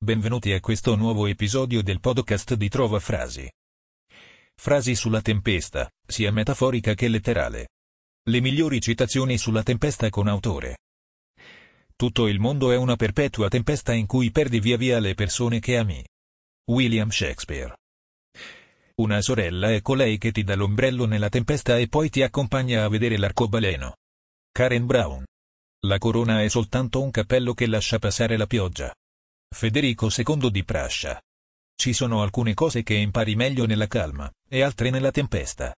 Benvenuti a questo nuovo episodio del podcast di Trova Frasi. Frasi sulla tempesta, sia metaforica che letterale. Le migliori citazioni sulla tempesta con autore. Tutto il mondo è una perpetua tempesta in cui perdi via via le persone che ami. William Shakespeare. Una sorella è colei che ti dà l'ombrello nella tempesta e poi ti accompagna a vedere l'arcobaleno. Karen Brown. La corona è soltanto un cappello che lascia passare la pioggia. Federico II di Prascia. Ci sono alcune cose che impari meglio nella calma, e altre nella tempesta.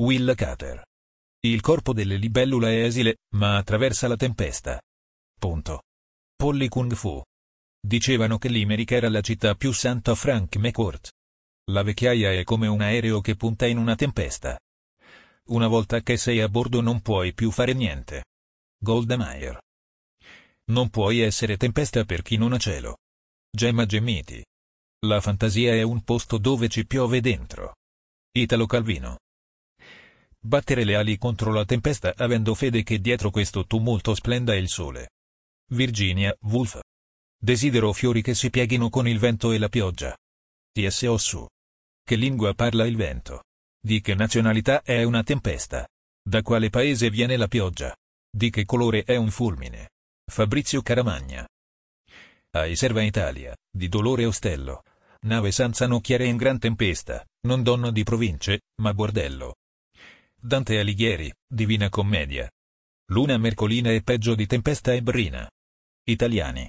Will Carter. Il corpo delle libellula è esile, ma attraversa la tempesta. Punto. Polly Kung Fu. Dicevano che Limerick era la città più santa Frank McCourt. La vecchiaia è come un aereo che punta in una tempesta. Una volta che sei a bordo non puoi più fare niente. Golda Meir. Non puoi essere tempesta per chi non ha cielo. Gemma Gemiti. La fantasia è un posto dove ci piove dentro. Italo Calvino. Battere le ali contro la tempesta avendo fede che dietro questo tumulto splenda il sole. Virginia Woolf. Desidero fiori che si pieghino con il vento e la pioggia. T.S. Ossu. Che lingua parla il vento? Di che nazionalità è una tempesta? Da quale paese viene la pioggia? Di che colore è un fulmine? Fabrizio Caramagna. Ai serva Italia, di Dolore Ostello. Nave senza nocchiere in gran tempesta, non donna di province, ma bordello. Dante Alighieri, Divina Commedia. Luna mercolina è peggio di tempesta e brina. Italiani.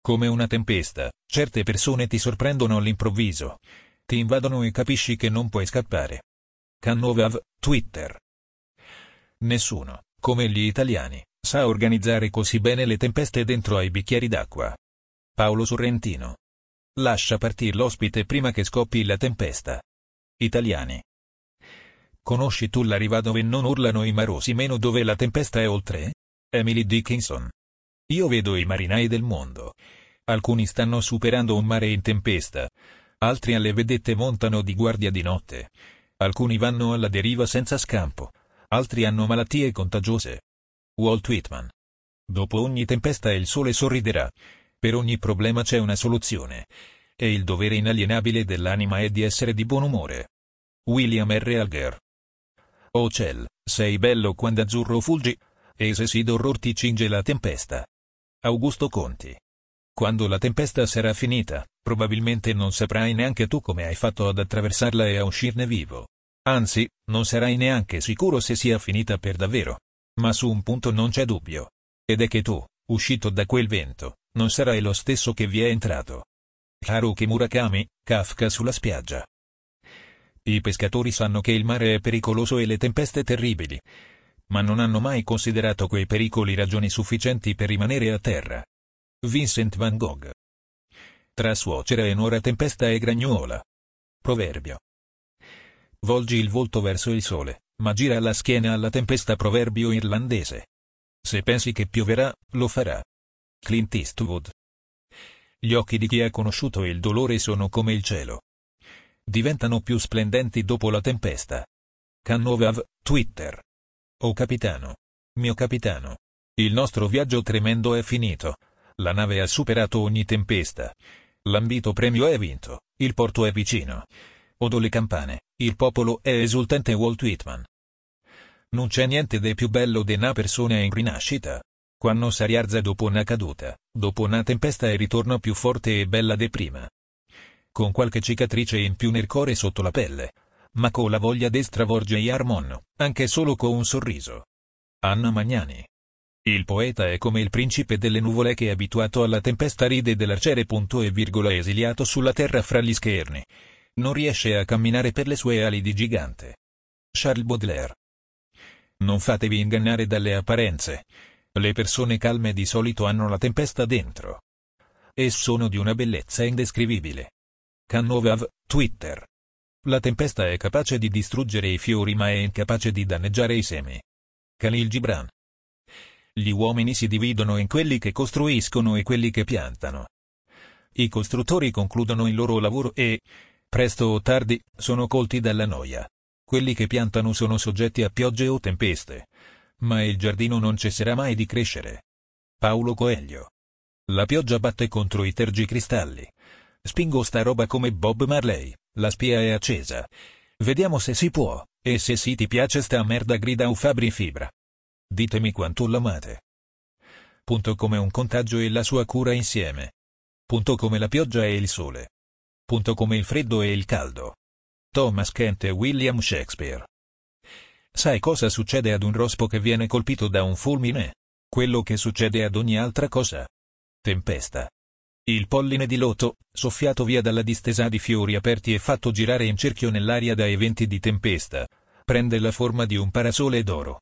Come una tempesta, certe persone ti sorprendono all'improvviso. Ti invadono e capisci che non puoi scappare. Cannovav, Twitter. Nessuno, come gli italiani, sa organizzare così bene le tempeste dentro ai bicchieri d'acqua. Paolo Sorrentino. Lascia partire l'ospite prima che scoppi la tempesta. Italiani. Conosci tu la riva dove non urlano i marosi meno dove la tempesta è oltre? Emily Dickinson. Io vedo i marinai del mondo. Alcuni stanno superando un mare in tempesta. Altri alle vedette montano di guardia di notte. Alcuni vanno alla deriva senza scampo. Altri hanno malattie contagiose. Walt Whitman. Dopo ogni tempesta il sole sorriderà. Per ogni problema c'è una soluzione. E il dovere inalienabile dell'anima è di essere di buon umore. William R. Alger. Oh ciel, sei bello quando azzurro fulgi, e se si d'orror ti cinge la tempesta. Augusto Conti. Quando la tempesta sarà finita, probabilmente non saprai neanche tu come hai fatto ad attraversarla e a uscirne vivo. Anzi, non sarai neanche sicuro se sia finita per davvero. Ma su un punto non c'è dubbio. Ed è che tu, uscito da quel vento, non sarai lo stesso che vi è entrato. Haruki Murakami, Kafka sulla spiaggia. I pescatori sanno che il mare è pericoloso e le tempeste terribili, ma non hanno mai considerato quei pericoli ragioni sufficienti per rimanere a terra. Vincent van Gogh. Tra suocera e nuora tempesta e gragnuola. Proverbio. Volgi il volto verso il sole, ma gira la schiena alla tempesta proverbio irlandese. Se pensi che pioverà, lo farà. Clint Eastwood. Gli occhi di chi ha conosciuto il dolore sono come il cielo. Diventano più splendenti dopo la tempesta. Canovav, Twitter. Oh capitano. Mio capitano. Il nostro viaggio tremendo è finito. La nave ha superato ogni tempesta. L'ambito premio è vinto. Il porto è vicino. Odo le campane. Il popolo è esultante Walt Whitman. Non c'è niente di più bello di una persona in rinascita. Quando si rialza dopo una caduta, dopo una tempesta e ritorna più forte e bella di prima. Con qualche cicatrice in più nel cuore sotto la pelle. Ma con la voglia di stravolgere Armon, anche solo con un sorriso. Anna Magnani. Il poeta è come il principe delle nuvole che abituato alla tempesta ride dell'arciere punto e virgola esiliato sulla terra fra gli scherni. Non riesce a camminare per le sue ali di gigante. Charles Baudelaire. Non fatevi ingannare dalle apparenze. Le persone calme di solito hanno la tempesta dentro. E sono di una bellezza indescrivibile. Canovav, Twitter. La tempesta è capace di distruggere i fiori ma è incapace di danneggiare i semi. Khalil Gibran. Gli uomini si dividono in quelli che costruiscono e quelli che piantano. I costruttori concludono il loro lavoro e, presto o tardi, sono colti dalla noia. Quelli che piantano sono soggetti a piogge o tempeste. Ma il giardino non cesserà mai di crescere. Paolo Coelho. La pioggia batte contro i tergicristalli. Spingo sta roba come Bob Marley, la spia è accesa. Vediamo se si può, e se sì ti piace sta merda grida u Fabri Fibra. Ditemi quanto l'amate. Punto come un contagio e la sua cura insieme. Punto come la pioggia e il sole. Punto come il freddo e il caldo. Thomas Kent e William Shakespeare. Sai cosa succede ad un rospo che viene colpito da un fulmine? Quello che succede ad ogni altra cosa. Tempesta. Il polline di loto, soffiato via dalla distesa di fiori aperti e fatto girare in cerchio nell'aria da eventi di tempesta, prende la forma di un parasole d'oro.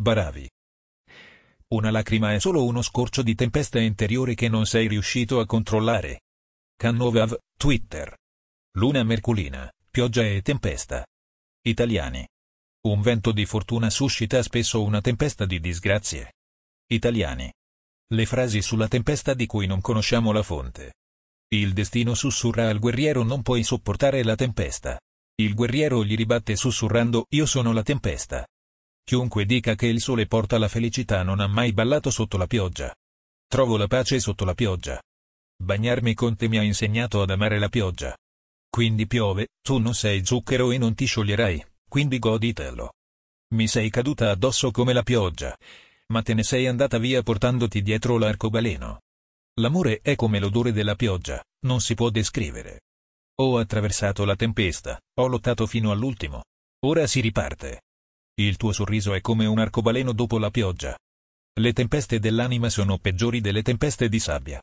Baravi. Una lacrima è solo uno scorcio di tempesta interiore che non sei riuscito a controllare. Cannovav, Twitter. Luna merculina, pioggia e tempesta. Italiani. Un vento di fortuna suscita spesso una tempesta di disgrazie. Italiani. Le frasi sulla tempesta di cui non conosciamo la fonte. Il destino sussurra al guerriero non puoi sopportare la tempesta. Il guerriero gli ribatte sussurrando io sono la tempesta. Chiunque dica che il sole porta la felicità non ha mai ballato sotto la pioggia. Trovo la pace sotto la pioggia. Bagnarmi con te mi ha insegnato ad amare la pioggia. Quindi piove, tu non sei zucchero e non ti scioglierai, quindi goditelo. Mi sei caduta addosso come la pioggia, ma te ne sei andata via portandoti dietro l'arcobaleno. L'amore è come l'odore della pioggia, non si può descrivere. Ho attraversato la tempesta, ho lottato fino all'ultimo. Ora si riparte. Il tuo sorriso è come un arcobaleno dopo la pioggia. Le tempeste dell'anima sono peggiori delle tempeste di sabbia.